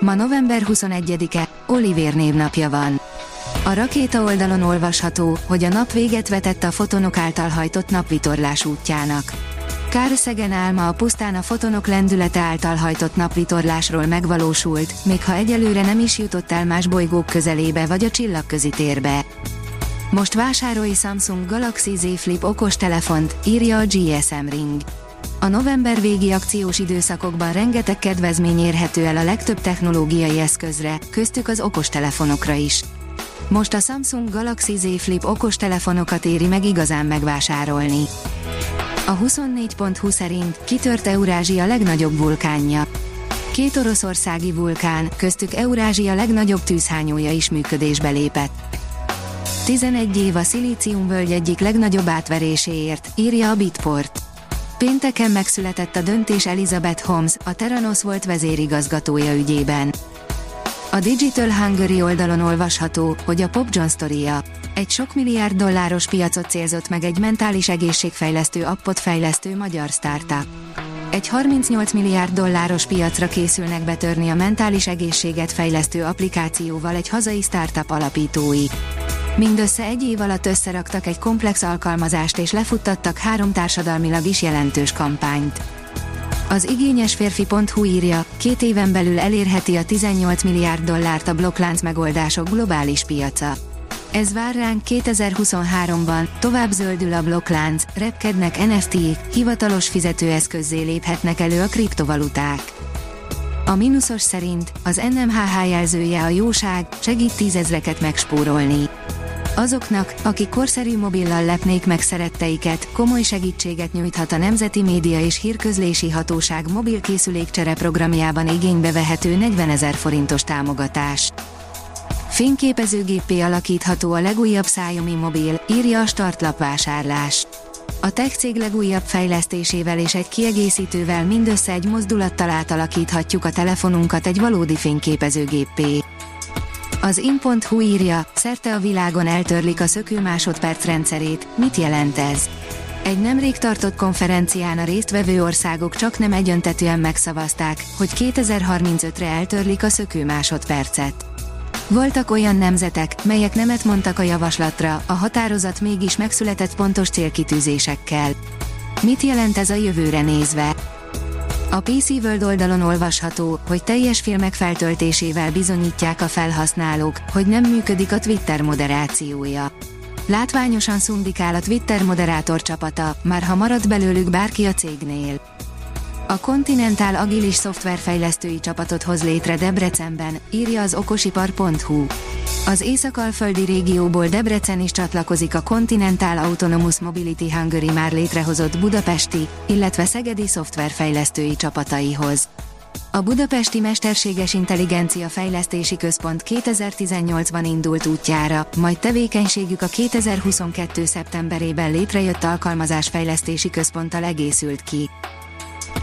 Ma november 21-e, Olivér névnapja van. A rakéta oldalon olvasható, hogy a nap véget vetett a fotonok által hajtott napvitorlás útjának. Kár Szegen álma a pusztán a fotonok lendülete által hajtott napvitorlásról megvalósult, még ha egyelőre nem is jutott el más bolygók közelébe vagy a csillagközi térbe. Most vásárolj Samsung Galaxy Z Flip okos telefont, írja a GSM Ring. A november végi akciós időszakokban rengeteg kedvezmény érhető el a legtöbb technológiai eszközre, köztük az okostelefonokra is. Most a Samsung Galaxy Z Flip okostelefonokat éri meg igazán megvásárolni. A 24.20 szerint kitört Eurázsia legnagyobb vulkánja. Két oroszországi vulkán, köztük Eurázsia legnagyobb tűzhányója is működésbe lépett. 11 év a völgy egyik legnagyobb átveréséért, írja a Bitport. Pénteken megszületett a döntés Elizabeth Holmes, a Teranos volt vezérigazgatója ügyében. A Digital Hungary oldalon olvasható, hogy a Pop John sztoria. Egy sok milliárd dolláros piacot célzott meg egy mentális egészségfejlesztő appot fejlesztő magyar startup. Egy 38 milliárd dolláros piacra készülnek betörni a mentális egészséget fejlesztő applikációval egy hazai startup alapítói. Mindössze egy év alatt összeraktak egy komplex alkalmazást és lefuttattak három társadalmilag is jelentős kampányt. Az igényes férfi.hu írja, két éven belül elérheti a 18 milliárd dollárt a blokklánc megoldások globális piaca. Ez vár ránk 2023-ban, tovább zöldül a blokklánc, repkednek NFT-k, hivatalos fizetőeszközzé léphetnek elő a kriptovaluták. A mínuszos szerint az NMHH jelzője a jóság, segít tízezreket megspórolni. Azoknak, akik korszerű mobillal lepnék meg szeretteiket, komoly segítséget nyújthat a Nemzeti Média és Hírközlési Hatóság mobilkészülékcsere programjában igénybe vehető 40 ezer forintos támogatás. Fényképezőgéppé alakítható a legújabb Xiaomi mobil, írja a startlap. A tech cég legújabb fejlesztésével és egy kiegészítővel mindössze egy mozdulattal átalakíthatjuk a telefonunkat egy valódi fényképezőgéppé. Az in.hu írja, szerte a világon eltörlik a szökő másodperc rendszerét, mit jelent ez? Egy nemrég tartott konferencián a résztvevő országok csak nem egyöntetően megszavazták, hogy 2035-re eltörlik a szökő másodpercet. Voltak olyan nemzetek, melyek nemet mondtak a javaslatra, a határozat mégis megszületett pontos célkitűzésekkel. Mit jelent ez a jövőre nézve? A PC World oldalon olvasható, hogy teljes filmek feltöltésével bizonyítják a felhasználók, hogy nem működik a Twitter moderációja. Látványosan szundikál a Twitter moderátor csapata, már ha marad belőlük bárki a cégnél. A Continental Agilis szoftverfejlesztői csapatot hoz létre Debrecenben, írja az okosipar.hu. Az észak-alföldi régióból Debrecen is csatlakozik a Continental Autonomous Mobility Hungary már létrehozott budapesti, illetve szegedi szoftverfejlesztői csapataihoz. A Budapesti Mesterséges Intelligencia Fejlesztési Központ 2018-ban indult útjára, majd tevékenységük a 2022. szeptemberében létrejött alkalmazásfejlesztési központtal egészült ki.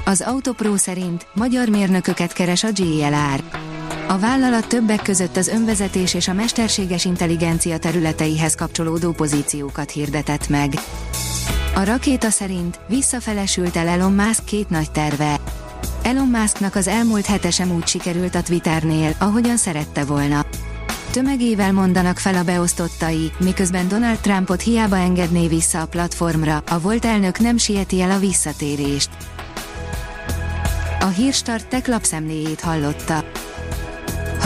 Az Autopro szerint magyar mérnököket keres a GLR. A vállalat többek között az önvezetés és a mesterséges intelligencia területeihez kapcsolódó pozíciókat hirdetett meg. A rakéta szerint visszafelesült el Elon Musk két nagy terve. Elon Musknak az elmúlt hete sem úgy sikerült a Twitternél, ahogyan szerette volna. Tömegével mondanak fel a beosztottai, miközben Donald Trumpot hiába engedné vissza a platformra, a volt elnök nem sieti el a visszatérést. A Hírstart tech lapszemléjét hallotta.